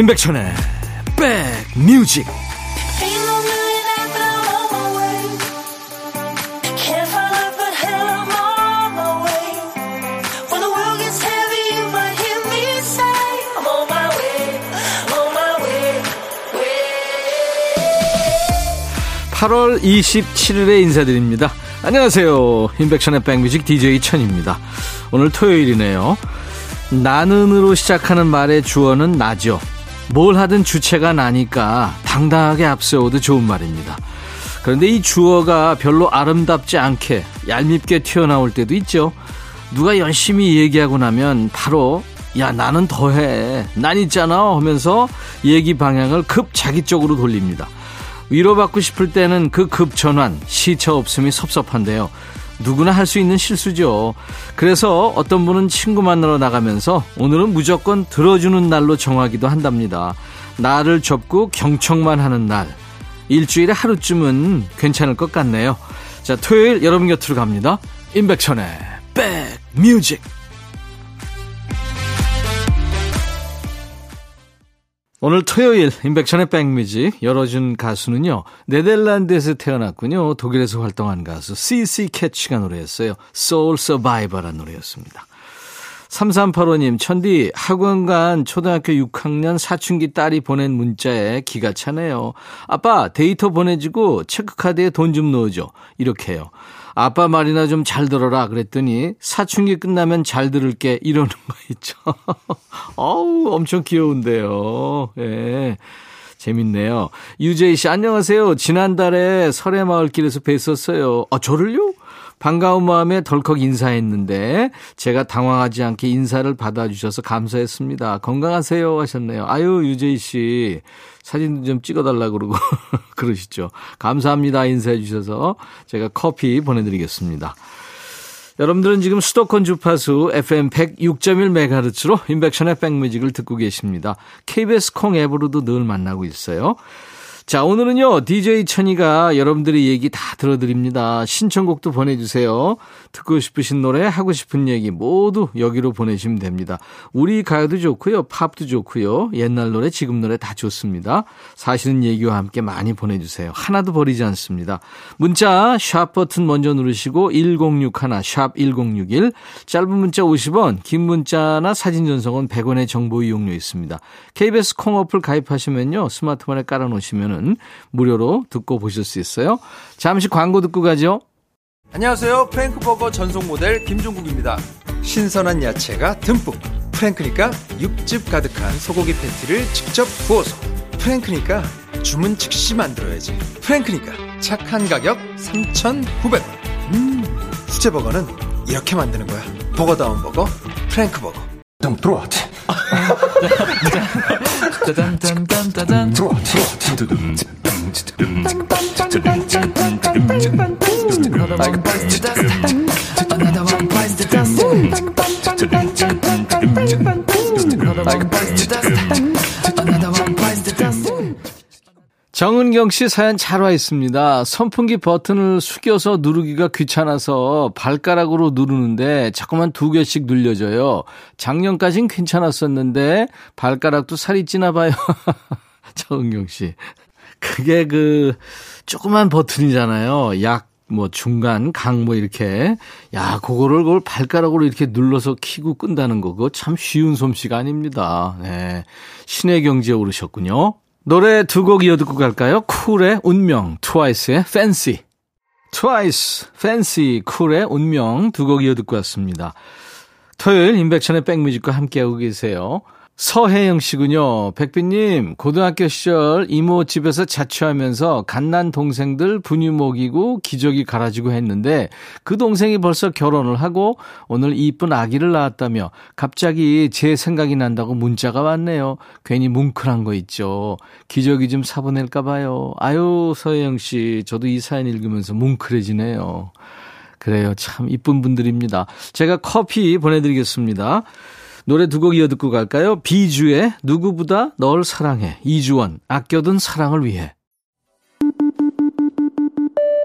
임백천의 백뮤직. (8월 27일에) 인사드립니다. 안녕하세요. 임백천의 백뮤직 DJ 천입니다. 오늘 토요일이네요. 나는으로 시작하는 말의 주어는 나죠 뭘 하든 주체가 나니까 당당하게 앞세워도 좋은 말입니다. 그런데 이 주어가 별로 아름답지 않게 얄밉게 튀어나올 때도 있죠. 누가 열심히 얘기하고 나면 바로 야 나는 더해 난 있잖아 하면서 얘기 방향을 급 자기 쪽으로 돌립니다. 위로받고 싶을 때는 그 급 전환 시차 없음이 섭섭한데요. 누구나 할 수 있는 실수죠. 그래서 어떤 분은 친구 만나러 나가면서 오늘은 무조건 들어주는 날로 정하기도 한답니다. 나를 접고 경청만 하는 날. 일주일에 하루쯤은 괜찮을 것 같네요. 자, 토요일 여러분 곁으로 갑니다. 임백천의 백뮤직. 오늘 토요일 인백션의 백뮤직 열어준 가수는요. 네덜란드에서 태어났군요. 독일에서 활동한 가수 CC 캐치가 노래했어요. Soul Survivor라는 노래였습니다. 3385님, 천디, 학원 간 초등학교 6학년 사춘기 딸이 보낸 문자에 기가 차네요. 아빠, 데이터 보내주고 체크카드에 돈 좀 넣어줘. 이렇게요. 아빠 말이나 좀 잘 들어라 그랬더니 사춘기 끝나면 잘 들을게 이러는 거 있죠. 어우, 엄청 귀여운데요. 예. 네. 재밌네요. 유재희 씨, 안녕하세요. 지난달에 설해마을 길에서 뵀었어요. 아, 저를요? 반가운 마음에 덜컥 인사했는데 제가 당황하지 않게 인사를 받아주셔서 감사했습니다. 건강하세요 하셨네요. 아유 유재희 씨 사진 좀 찍어달라 그러고 그러시죠. 감사합니다 인사해 주셔서 제가 커피 보내드리겠습니다. 여러분들은 지금 수도권 주파수 FM 106.1MHz로 인백션의 백뮤직을 듣고 계십니다. KBS 콩 앱으로도 늘 만나고 있어요. 자, 오늘은요, DJ 천이가 여러분들의 얘기 다 들어드립니다. 신청곡도 보내주세요. 듣고 싶으신 노래, 하고 싶은 얘기 모두 여기로 보내시면 됩니다. 우리 가요도 좋고요, 팝도 좋고요, 옛날 노래, 지금 노래 다 좋습니다. 사실은 얘기와 함께 많이 보내주세요. 하나도 버리지 않습니다. 문자, 샵 버튼 먼저 누르시고, 1061, 샵 1061, 짧은 문자 50원, 긴 문자나 사진 전송은 100원의 정보 이용료 있습니다. KBS 콩 어플 가입하시면요, 스마트폰에 깔아놓으시면 는 무료로 듣고 보실 수 있어요. 잠시 광고 듣고 가죠. 안녕하세요. 프랭크버거 전속 모델 김종국입니다. 신선한 야채가 듬뿍. 프랭크니까 육즙 가득한 소고기 패티를 직접 구워서. 프랭크니까 주문 즉시 만들어야지. 프랭크니까 착한 가격 3,900원. 음, 수제버거는 이렇게 만드는 거야. 버거다운 버거, 프랭크버거. 좀 들어와. 짜잔짠짠짜잔. 들어와. 정은경 씨 사연 잘 와 있습니다. 선풍기 버튼을 숙여서 누르기가 귀찮아서 발가락으로 누르는데 자꾸만 두 개씩 눌려져요. 작년까진 괜찮았었는데 발가락도 살이 찌나 봐요. 정은경 씨. 그게 그 조그만 버튼이잖아요. 약 뭐 중간 강 뭐 이렇게 야 그거를 그걸 발가락으로 이렇게 눌러서 키고 끈다는 거 그거 참 쉬운 솜씨가 아닙니다. 네. 신의 경지에 오르셨군요. 노래 두 곡 이어 듣고 갈까요? 쿨의 운명, 트와이스의 Fancy. 트와이스, Fancy, 쿨의 운명 두 곡 이어 듣고 왔습니다. 토요일 인백천의 백뮤직과 함께하고 계세요. 서혜영 씨군요. 백빈님, 고등학교 시절 이모 집에서 자취하면서 갓난 동생들 분유 먹이고 기저귀 갈아주고 했는데 그 동생이 벌써 결혼을 하고 오늘 이쁜 아기를 낳았다며 갑자기 제 생각이 난다고 문자가 왔네요. 괜히 뭉클한 거 있죠. 기저귀 좀 사보낼까 봐요. 아유, 서혜영 씨, 저도 이 사연 읽으면서 뭉클해지네요. 그래요. 참 이쁜 분들입니다. 제가 커피 보내드리겠습니다. 노래 두 곡 이어 듣고 갈까요? 비주의 누구보다 널 사랑해. 이주원, 아껴둔 사랑을 위해.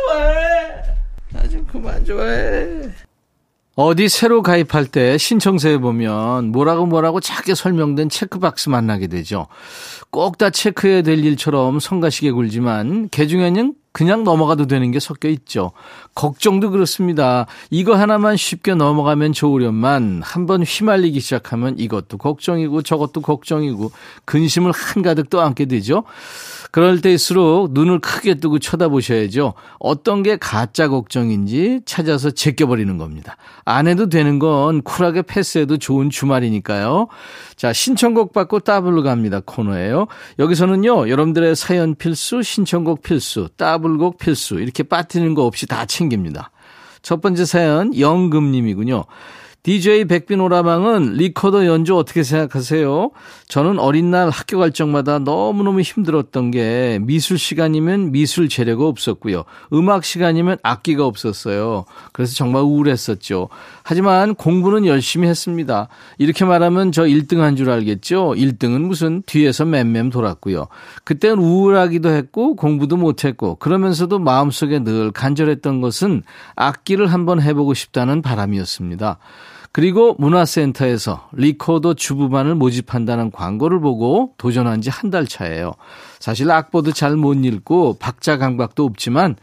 좋아해. 나 좀 그만 좋아해. 어디 새로 가입할 때 신청서에 보면 뭐라고 뭐라고 작게 설명된 체크박스 만나게 되죠. 꼭 다 체크해야 될 일처럼 성가시게 굴지만 개중에는 그냥 넘어가도 되는 게 섞여 있죠. 걱정도 그렇습니다. 이거 하나만 쉽게 넘어가면 좋으련만 한번 휘말리기 시작하면 이것도 걱정이고 저것도 걱정이고 근심을 한가득 떠안게 되죠. 그럴 때일수록 눈을 크게 뜨고 쳐다보셔야죠. 어떤 게 가짜 걱정인지 찾아서 제껴버리는 겁니다. 안 해도 되는 건 쿨하게 패스해도 좋은 주말이니까요. 자, 신청곡 받고 따블로 갑니다. 코너예요. 여기서는요, 여러분들의 사연 필수, 신청곡 필수, 따블곡 필수, 이렇게 빠뜨리는 거 없이 다 챙깁니다. 첫 번째 사연, 영금님이군요. DJ 백빈 오라방은 리코더 연주 어떻게 생각하세요? 저는 어린 날 학교 갈 적마다 너무너무 힘들었던 게 미술 시간이면 미술 재료가 없었고요. 음악 시간이면 악기가 없었어요. 그래서 정말 우울했었죠. 하지만 공부는 열심히 했습니다. 이렇게 말하면 저 1등 한 줄 알겠죠? 1등은 무슨 뒤에서 맴맴 돌았고요. 그때는 우울하기도 했고 공부도 못했고 그러면서도 마음속에 늘 간절했던 것은 악기를 한번 해보고 싶다는 바람이었습니다. 그리고 문화센터에서 리코더 주부반을 모집한다는 광고를 보고 도전한 지 한 달 차예요. 사실 악보도 잘 못 읽고 박자 감각도 없지만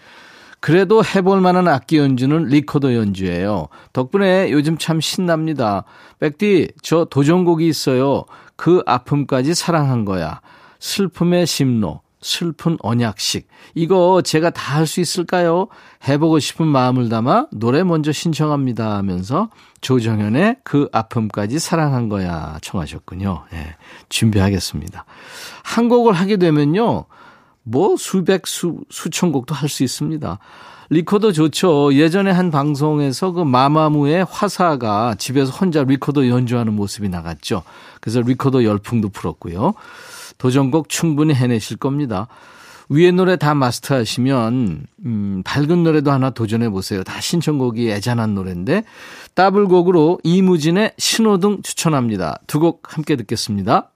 그래도 해볼 만한 악기 연주는 리코더 연주예요. 덕분에 요즘 참 신납니다. 백디, 저 도전곡이 있어요. 그 아픔까지 사랑한 거야. 슬픔의 심로. 슬픈 언약식. 이거 제가 다 할 수 있을까요? 해보고 싶은 마음을 담아 노래 먼저 신청합니다 하면서 조정현의 그 아픔까지 사랑한 거야 청하셨군요. 예, 준비하겠습니다. 한 곡을 하게 되면요. 뭐 수백 수 수천 곡도 할 수 있습니다. 리코더 좋죠. 예전에 한 방송에서 그 마마무의 화사가 집에서 혼자 리코더 연주하는 모습이 나갔죠. 그래서 리코더 열풍도 불었고요. 도전곡 충분히 해내실 겁니다. 위에 노래 다 마스터하시면 음, 밝은 노래도 하나 도전해 보세요. 다 신청곡이 애잔한 노래인데 더블곡으로 이무진의 신호등 추천합니다. 두 곡 함께 듣겠습니다.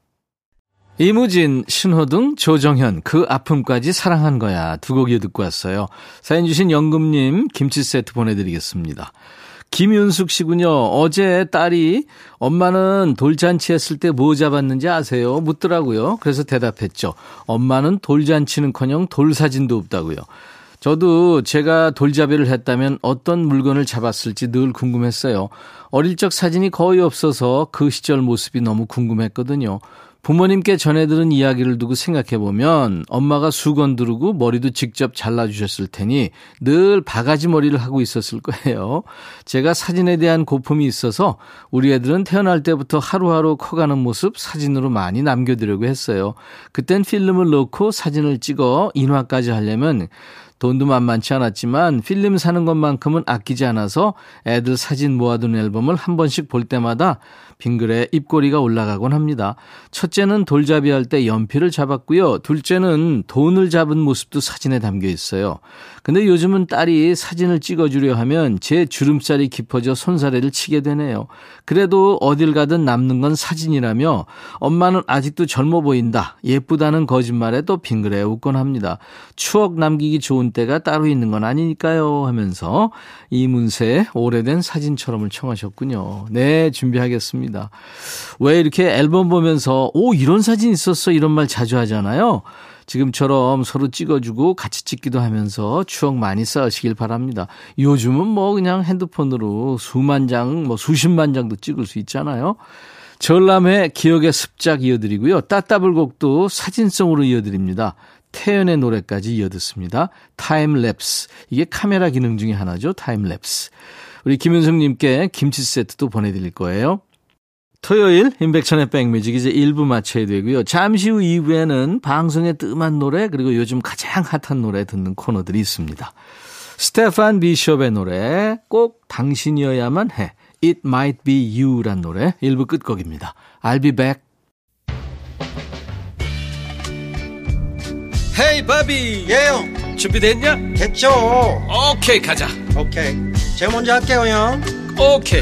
이무진, 신호등, 조정현, 그 아픔까지 사랑한 거야. 두 곡이 듣고 왔어요. 사연 주신 영금님 김치 세트 보내드리겠습니다. 김윤숙 씨군요. 어제 딸이 엄마는 돌잔치 했을 때 뭐 잡았는지 아세요? 묻더라고요. 그래서 대답했죠. 엄마는 돌잔치는 커녕 돌사진도 없다고요. 저도 제가 돌잡이를 했다면 어떤 물건을 잡았을지 늘 궁금했어요. 어릴 적 사진이 거의 없어서 그 시절 모습이 너무 궁금했거든요. 부모님께 전해들은 이야기를 두고 생각해보면 엄마가 수건 두르고 머리도 직접 잘라주셨을 테니 늘 바가지 머리를 하고 있었을 거예요. 제가 사진에 대한 고품이 있어서 우리 애들은 태어날 때부터 하루하루 커가는 모습 사진으로 많이 남겨두려고 했어요. 그땐 필름을 넣고 사진을 찍어 인화까지 하려면 돈도 만만치 않았지만 필름 사는 것만큼은 아끼지 않아서 애들 사진 모아둔 앨범을 한 번씩 볼 때마다 빙글에 입꼬리가 올라가곤 합니다. 첫째는 돌잡이 할 때 연필을 잡았고요. 둘째는 돈을 잡은 모습도 사진에 담겨 있어요. 근데 요즘은 딸이 사진을 찍어주려 하면 제 주름살이 깊어져 손사래를 치게 되네요. 그래도 어딜 가든 남는 건 사진이라며 엄마는 아직도 젊어 보인다. 예쁘다는 거짓말에 또 빙글에 웃곤 합니다. 추억 남기기 좋은 때가 따로 있는 건 아니니까요 하면서 이문세의 오래된 사진처럼을 청하셨군요. 네, 준비하겠습니다. 왜 이렇게 앨범 보면서 오 이런 사진 있었어 이런 말 자주 하잖아요. 지금처럼 서로 찍어주고 같이 찍기도 하면서 추억 많이 쌓으시길 바랍니다. 요즘은 뭐 그냥 핸드폰으로 수만 장, 뭐 수십만 장도 찍을 수 있잖아요. 전람회 기억의 습작 이어드리고요. 따따블 곡도 사진송으로 이어드립니다. 태연의 노래까지 이어듣습니다. Time lapse. 이게 카메라 기능 중에 하나죠. Time lapse. 우리 김윤성님께 김치 세트도 보내드릴 거예요. 토요일 임백천의 백뮤직 이제 1부 마쳐야 되고요. 잠시 후 2부에는 방송에 뜸한 노래 그리고 요즘 가장 핫한 노래 듣는 코너들이 있습니다. 스테판 비숍의 노래 꼭 당신이어야만 해. It Might Be You란 노래 1부 끝곡입니다. I'll be back. 헤이 바비 예영 준비됐냐? 됐죠 오케이 가자 오케이 제가 먼저 할게요 형 오케이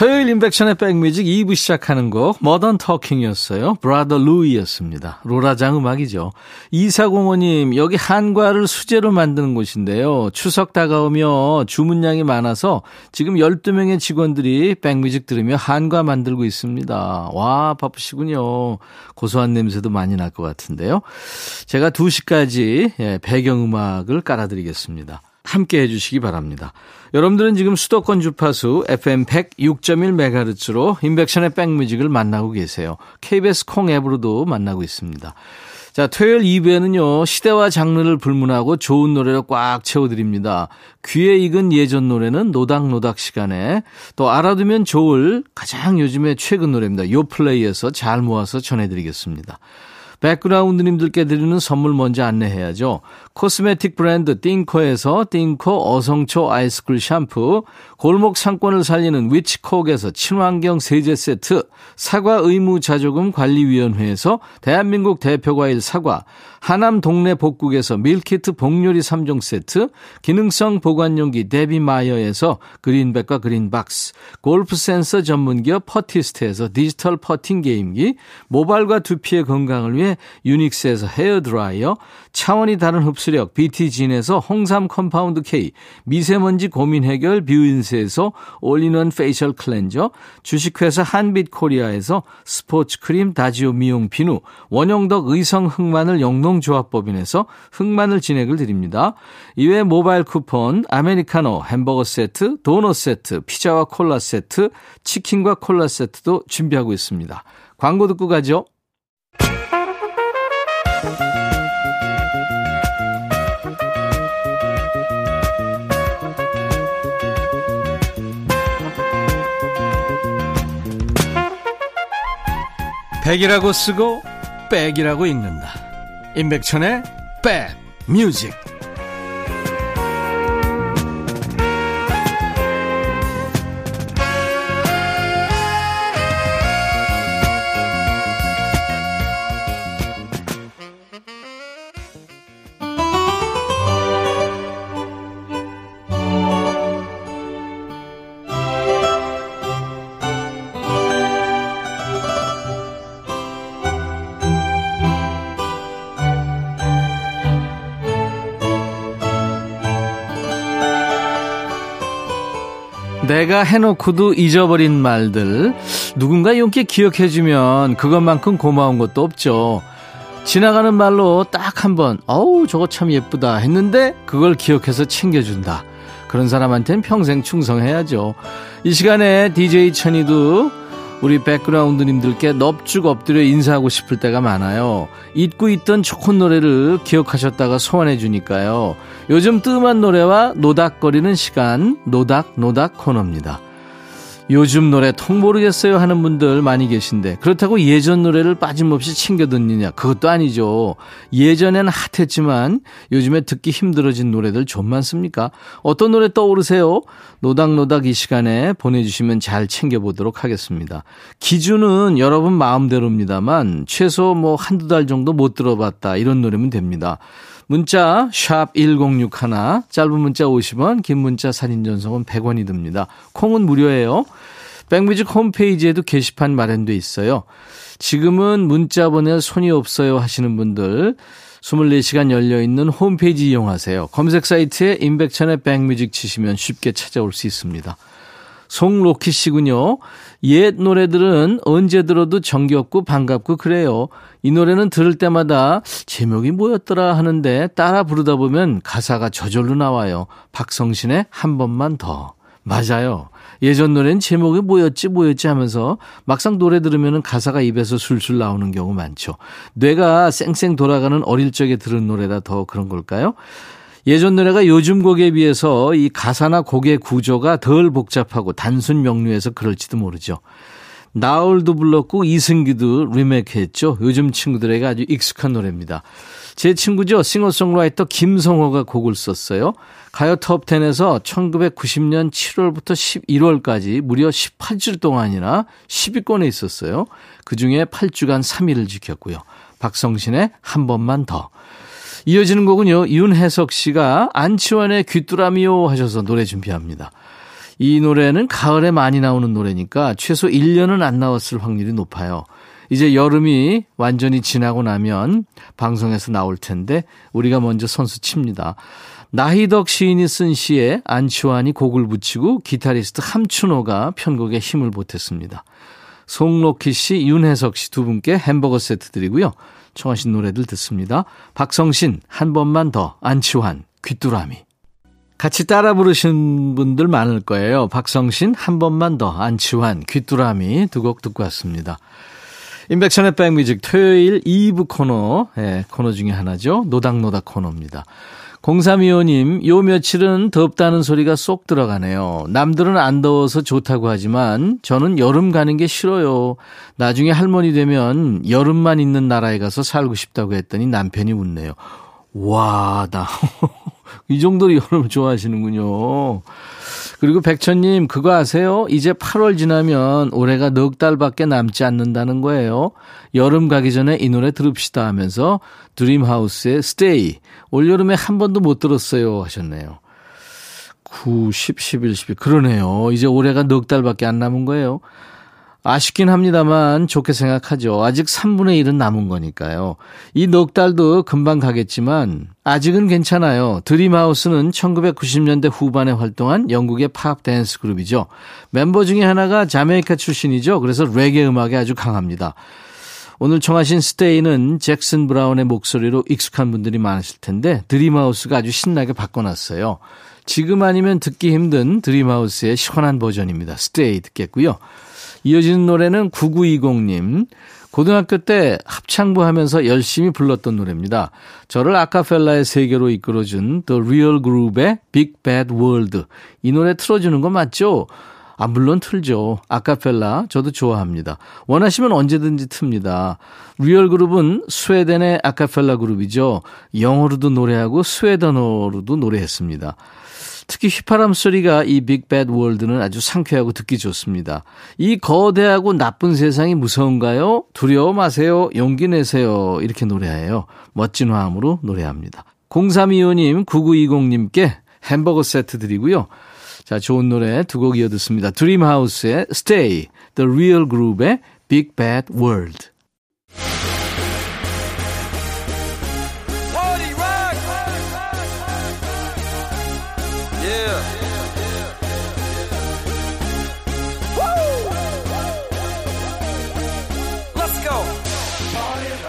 토요일 인백션의 백뮤직 2부 시작하는 곡 머던 터킹이었어요. 브라더 루이였습니다. 로라장 음악이죠. 2405님 여기 한과를 수제로 만드는 곳인데요. 추석 다가오며 주문량이 많아서 지금 12명의 직원들이 백뮤직 들으며 한과 만들고 있습니다. 와 바쁘시군요. 고소한 냄새도 많이 날 것 같은데요. 제가 2시까지 예, 배경음악을 깔아드리겠습니다. 함께 해주시기 바랍니다. 여러분들은 지금 수도권 주파수 FM 106.1MHz로 인백션의 백뮤직을 만나고 계세요. KBS 콩 앱으로도 만나고 있습니다. 자, 토요일 2부에는요, 시대와 장르를 불문하고 좋은 노래로 꽉 채워드립니다. 귀에 익은 예전 노래는 노닥노닥 시간에 또 알아두면 좋을 가장 요즘에 최근 노래입니다. 요 플레이에서 잘 모아서 전해드리겠습니다. 백그라운드님들께 드리는 선물 먼저 안내해야죠. cosmetic 브랜드 띵코에서 띵코 어성초 아이스쿨 샴푸, 골목 상권을 살리는 위치콕에서 친환경 세제 세트, 사과 의무 자조금 관리위원회에서 대한민국 대표과일 사과, 하남 동네 복국에서 밀키트 복요리 3종 세트, 기능성 보관용기 데비마이어에서 그린백과 그린박스, 골프 센서 전문기업 퍼티스트에서 디지털 퍼팅 게임기, 모발과 두피의 건강을 위해 유닉스에서 헤어드라이어, 차원이 다른 흡수력 BT진에서 홍삼 compound K, 미세먼지 고민 해결 뷰인스에서 all-in-one facial cleanser, 주식회사 한빛코리아에서 스포츠 크림 다지오 미용 비누, 원형덕 의성 흑마늘 영농 조합법인에서 흑마늘 진액을 드립니다. 이외 모바일 쿠폰, 아메리카노, 햄버거 세트, 도넛 세트, 피자와 콜라 세트, 치킨과 콜라 세트도 준비하고 있습니다. 광고 듣고 가죠. 백이라고 쓰고 백이라고 읽는다. 임백천의 백 뮤직. 내가 해놓고도 잊어버린 말들 누군가 용기 기억해주면 그것만큼 고마운 것도 없죠. 지나가는 말로 딱 한 번 어우 저거 참 예쁘다 했는데 그걸 기억해서 챙겨준다. 그런 사람한테는 평생 충성해야죠. 이 시간에 DJ 천이도 우리 백그라운드님들께 넙죽 엎드려 인사하고 싶을 때가 많아요. 잊고 있던 좋은 노래를 기억하셨다가 소환해 주니까요. 요즘 뜸한 노래와 노닥거리는 시간 노닥노닥 노닥 코너입니다. 요즘 노래 통 모르겠어요 하는 분들 많이 계신데 그렇다고 예전 노래를 빠짐없이 챙겨 듣느냐 그것도 아니죠. 예전엔 핫했지만 요즘에 듣기 힘들어진 노래들 좀 많습니까? 어떤 노래 떠오르세요? 노닥노닥 이 시간에 보내주시면 잘 챙겨보도록 하겠습니다. 기준은 여러분 마음대로입니다만 최소 뭐 한두 달 정도 못 들어봤다 이런 노래면 됩니다. 문자 1061, 짧은 문자 50원, 긴 문자 사진 전송은 100원이 듭니다. 콩은 무료예요. 백뮤직 홈페이지에도 게시판 마련돼 있어요. 지금은 문자 보낼 손이 없어요 하시는 분들 24시간 열려있는 홈페이지 이용하세요. 검색 사이트에 임백천의 백뮤직 치시면 쉽게 찾아올 수 있습니다. 송로키 씨군요. 옛 노래들은 언제 들어도 정겹고 반갑고 그래요. 이 노래는 들을 때마다 제목이 뭐였더라 하는데 따라 부르다 보면 가사가 저절로 나와요. 박성신의 한 번만 더. 맞아요. 예전 노래는 제목이 뭐였지 뭐였지 하면서 막상 노래 들으면 가사가 입에서 술술 나오는 경우 많죠. 뇌가 쌩쌩 돌아가는 어릴 적에 들은 노래라 더 그런 걸까요? 예전 노래가 요즘 곡에 비해서 이 가사나 곡의 구조가 덜 복잡하고 단순 명료해서 그럴지도 모르죠. 나올도 불렀고 이승기도 리메이크 했죠. 요즘 친구들에게 아주 익숙한 노래입니다. 제 친구죠. 싱어송라이터 김성호가 곡을 썼어요. 가요 톱10에서 1990년 7월부터 11월까지 무려 18주 동안이나 10위권에 있었어요. 그 중에 8주간 3위를 지켰고요. 박성신의 한 번만 더. 이어지는 곡은요. 윤혜석 씨가 안치원의 귀뚜라미요 하셔서 노래 준비합니다. 이 노래는 가을에 많이 나오는 노래니까 최소 1년은 안 나왔을 확률이 높아요. 이제 여름이 완전히 지나고 나면 방송에서 나올 텐데 우리가 먼저 선수 칩니다. 나희덕 시인이 쓴 시에 안치환이 곡을 붙이고 기타리스트 함춘호가 편곡에 힘을 보탰습니다. 송로키 씨, 윤혜석 씨 두 분께 햄버거 세트 드리고요. 청하신 노래들 듣습니다. 박성신, 한 번만 더, 안치환, 귀뚜라미. 같이 따라 부르신 분들 많을 거예요. 박성신, 한 번만 더, 안치환, 귀뚜라미 두 곡 듣고 왔습니다. 인백션의 백뮤직 토요일 2부 코너, 예, 코너 중에 하나죠. 노닥노닥 코너입니다. 0325님, 요 며칠은 덥다는 소리가 쏙 들어가네요. 남들은 안 더워서 좋다고 하지만 저는 여름 가는 게 싫어요. 나중에 할머니 되면 여름만 있는 나라에 가서 살고 싶다고 했더니 남편이 웃네요. 와, 나, 이 정도로 여름을 좋아하시는군요. 그리고 백천님, 그거 아세요? 이제 8월 지나면 올해가 넉 달밖에 남지 않는다는 거예요. 여름 가기 전에 이 노래 들읍시다 하면서 드림하우스의 스테이. 올여름에 한 번도 못 들었어요 하셨네요. 9, 10, 11, 12. 그러네요. 이제 올해가 넉 달밖에 안 남은 거예요. 아쉽긴 합니다만 좋게 생각하죠. 아직 3분의 1은 남은 거니까요. 이 넉 달도 금방 가겠지만 아직은 괜찮아요. 드림하우스는 1990년대 후반에 활동한 영국의 팝 댄스 그룹이죠. 멤버 중에 하나가 자메이카 출신이죠. 그래서 레게 음악에 아주 강합니다. 오늘 청하신 Stay는 잭슨 브라운의 목소리로 익숙한 분들이 많으실 텐데 드림하우스가 아주 신나게 바꿔놨어요. 지금 아니면 듣기 힘든 드림하우스의 시원한 버전입니다. Stay 듣겠고요. 이어지는 노래는 9920님. 고등학교 때 합창부 하면서 열심히 불렀던 노래입니다. 저를 아카펠라의 세계로 이끌어준 The Real Group의 Big Bad World. 이 노래 틀어주는 거 맞죠? 아, 물론 틀죠. 아카펠라 저도 좋아합니다. 원하시면 언제든지 틉니다. 리얼 그룹은 스웨덴의 아카펠라 그룹이죠. 영어로도 노래하고 스웨덴어로도 노래했습니다. 특히 휘파람 소리가 이 빅배드 월드는 아주 상쾌하고 듣기 좋습니다. 이 거대하고 나쁜 세상이 무서운가요? 두려워 마세요. 용기 내세요. 이렇게 노래해요. 멋진 화음으로 노래합니다. 0325님, 9920님께 햄버거 세트 드리고요. 자, 좋은 노래 두 곡 이어 듣습니다. 드림하우스의 Stay, The Real Group의 Big Bad World.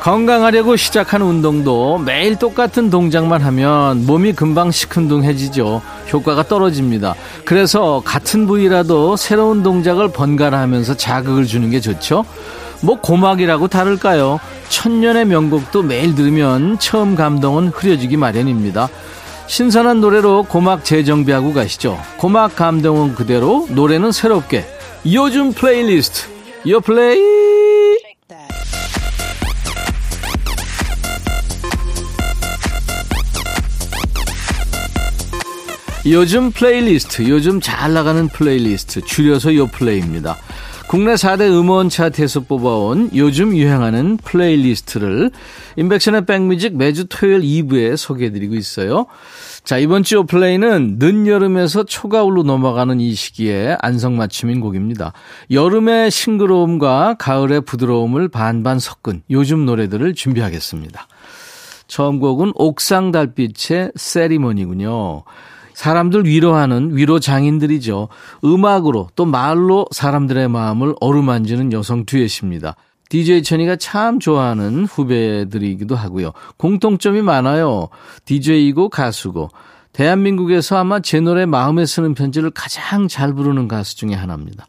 건강하려고 시작한 운동도 매일 똑같은 동작만 하면 몸이 금방 시큰둥해지죠. 효과가 떨어집니다. 그래서 같은 부위라도 새로운 동작을 번갈아 하면서 자극을 주는 게 좋죠. 뭐 고막이라고 다를까요? 천년의 명곡도 매일 들으면 처음 감동은 흐려지기 마련입니다. 신선한 노래로 고막 재정비하고 가시죠. 고막 감동은 그대로, 노래는 새롭게. 요즘 플레이리스트, 요 플레이! 요즘 플레이리스트, 요즘 잘 나가는 플레이리스트, 줄여서 요플레이입니다. 국내 4대 음원 차트에서 뽑아온 요즘 유행하는 playlist를 임백천의 백뮤직 매주 토요일 2부에 소개해드리고 있어요. 자, 이번 주 요플레이는 늦여름에서 초가을로 넘어가는 이 시기에 안성맞춤인 곡입니다. 여름의 싱그러움과 가을의 부드러움을 반반 섞은 요즘 노래들을 준비하겠습니다. 처음 곡은 옥상 달빛의 세리머니군요. 사람들 위로하는 위로 장인들이죠. 음악으로 또 말로 사람들의 마음을 어루만지는 여성 듀엣입니다. DJ 천이가 참 좋아하는 후배들이기도 하고요. 공통점이 많아요. DJ이고 가수고. 대한민국에서 아마 제 노래 마음에 쓰는 편지를 가장 잘 부르는 가수 중에 하나입니다.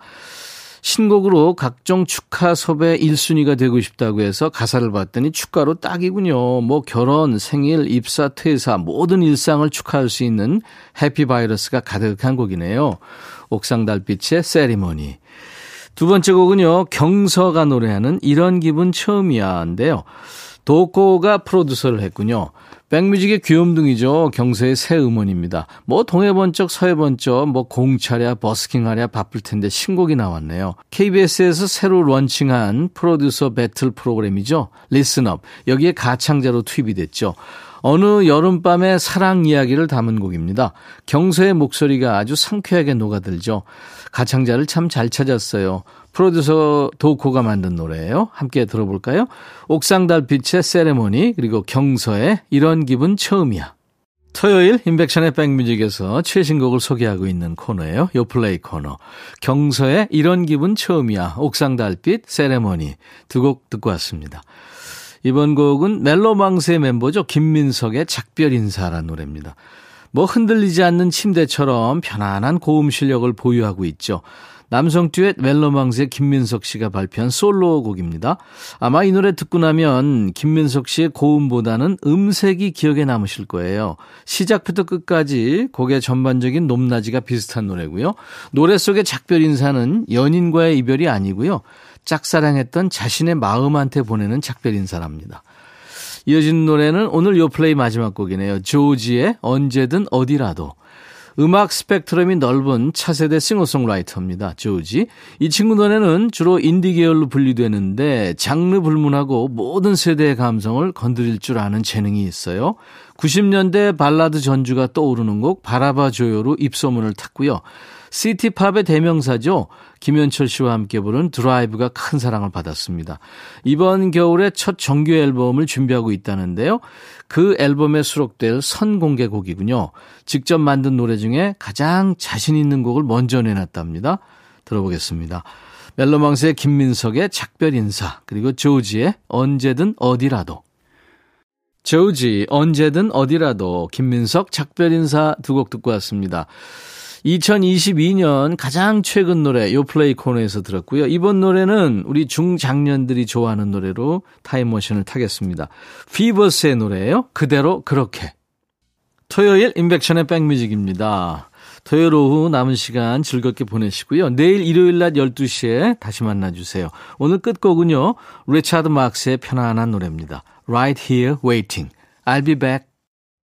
신곡으로 각종 축하 섭외 1순위가 되고 싶다고 해서 가사를 봤더니 축가로 딱이군요. 뭐 결혼, 생일, 입사, 퇴사 모든 일상을 축하할 수 있는 해피 바이러스가 가득한 곡이네요. 옥상 달빛의 세리머니. 두 번째 곡은요. 경서가 노래하는 이런 기분 처음이야인데요. 도코가 프로듀서를 했군요. 백뮤직의 귀염둥이죠. 경서의 새 음원입니다. 뭐 동해번쩍 서해번쩍 뭐 공차랴 busking하랴 바쁠 텐데 신곡이 나왔네요. KBS에서 새로 launching한 프로듀서 배틀 프로그램이죠. Listen Up. 여기에 가창자로 투입이 됐죠. 어느 여름밤의 사랑 이야기를 담은 곡입니다. 경서의 목소리가 아주 상쾌하게 녹아들죠. 가창자를 참 잘 찾았어요. 프로듀서 도코가 만든 노래예요. 함께 들어볼까요? 옥상 달빛의 세레모니 그리고 경서의 이런 기분 처음이야. 토요일 인백션의 백뮤직에서 최신곡을 소개하고 있는 코너예요. 요플레이 코너. 경서의 이런 기분 처음이야. 옥상 달빛 세레모니 두 곡 듣고 왔습니다. 이번 곡은 멜로망스의 멤버죠. 김민석의 작별 인사라는 노래입니다. 뭐 흔들리지 않는 침대처럼 편안한 고음 실력을 보유하고 있죠. 남성 듀엣 멜로망스의 김민석 씨가 발표한 솔로곡입니다. 아마 이 노래 듣고 나면 김민석 씨의 고음보다는 음색이 기억에 남으실 거예요. 시작부터 끝까지 곡의 전반적인 높낮이가 비슷한 노래고요. 노래 속의 작별 인사는 연인과의 이별이 아니고요. 짝사랑했던 자신의 마음한테 보내는 작별 인사랍니다. 이어진 노래는 오늘 요플레이 마지막 곡이네요. 조지의 언제든 어디라도. 음악 스펙트럼이 넓은 차세대 싱어송라이터입니다. 조지. 이 친구 노래는 주로 인디 계열로 분리되는데 장르 불문하고 모든 세대의 감성을 건드릴 줄 아는 재능이 있어요. 90년대 발라드 전주가 떠오르는 곡 바라봐 줘요로 입소문을 탔고요. 시티팝의 대명사죠. 김현철 씨와 함께 부른 드라이브가 큰 사랑을 받았습니다. 이번 겨울에 첫 정규 앨범을 준비하고 있다는데요. 그 앨범에 수록될 선공개곡이군요. 직접 만든 노래 중에 가장 자신 있는 곡을 먼저 내놨답니다. 들어보겠습니다. 멜로망스의 김민석의 작별 인사, 그리고 조지의 언제든 어디라도. 조지, 언제든 어디라도, 김민석 작별 인사 두 곡 듣고 왔습니다. 2022년 가장 최근 노래 요플레이 코너에서 들었고요. 이번 노래는 우리 중장년들이 좋아하는 노래로 타임머신을 타겠습니다. 피버스의 노래예요. 그대로 그렇게. 토요일 임백천의 백뮤직입니다. 토요일 오후 남은 시간 즐겁게 보내시고요. 내일 일요일 낮 12시에 다시 만나주세요. 오늘 끝곡은요. 리차드 막스의 편안한 노래입니다. Right here waiting. I'll be back.